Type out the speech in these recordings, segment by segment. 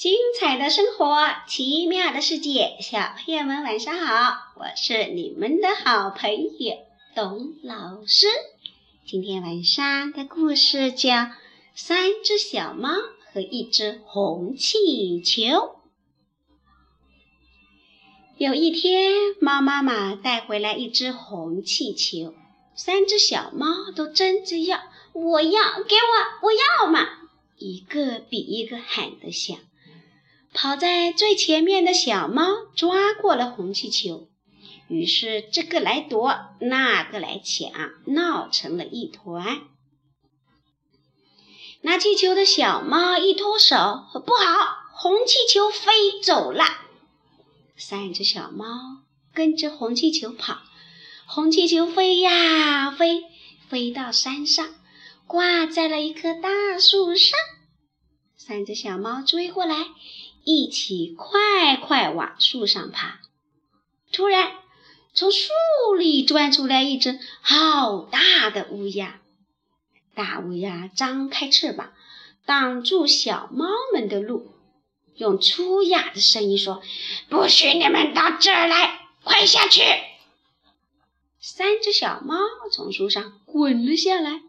精彩的生活，奇妙的世界，小朋友们晚上好，我是你们的好朋友董老师。今天晚上的故事叫《三只小猫和一只红气球》。有一天，猫妈妈带回来一只红气球，三只小猫都争着要，我要，给我，我要嘛！一个比一个喊得响。跑在最前面的小猫抓过了红气球，于是这个来夺，那个来抢，闹成了一团。拿气球的小猫一脱手，不好，红气球飞走了。三只小猫跟着红气球跑，红气球飞呀飞，飞到山上，挂在了一棵大树上。三只小猫追过来。一起快快往树上爬。突然，从树里钻出来一只好大的乌鸦。大乌鸦张开翅膀，挡住小猫们的路，用粗哑的声音说：“不许你们到这儿来，快下去！”三只小猫从树上滚了下来，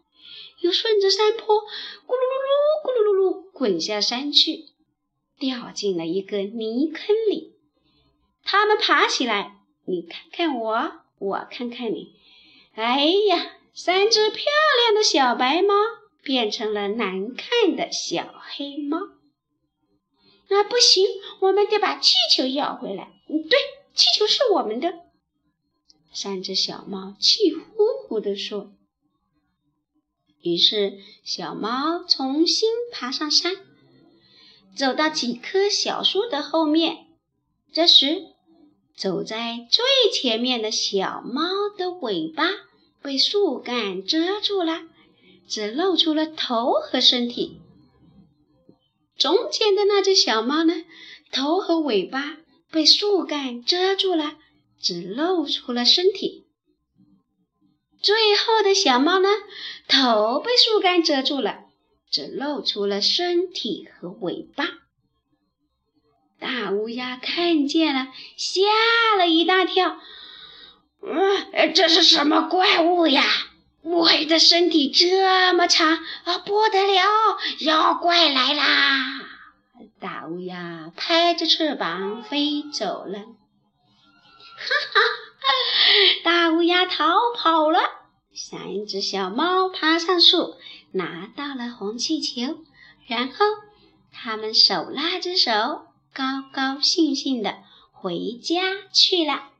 又顺着山坡咕噜噜噜、咕噜噜噜滚下山去。掉进了一个泥坑里，他们爬起来，你看看我，我看看你，哎呀，三只漂亮的小白猫变成了难看的小黑猫。啊，不行，我们得把气球要回来。嗯，对，气球是我们的。三只小猫气呼呼地说。于是，小猫重新爬上山。走到几棵小树的后面，这时，走在最前面的小猫的尾巴被树干遮住了，只露出了头和身体。中间的那只小猫呢，头和尾巴被树干遮住了，只露出了身体。最后的小猫呢，头被树干遮住了。只露出了身体和尾巴。大乌鸦看见了，吓了一大跳。嗯，这是什么怪物呀？乌黑的身体这么长啊，不得了，妖怪来啦！大乌鸦拍着翅膀飞走了。哈哈，大乌鸦逃跑了。三只小猫爬上树。拿到了红气球，然后他们手拉着手，高高兴兴地回家去了。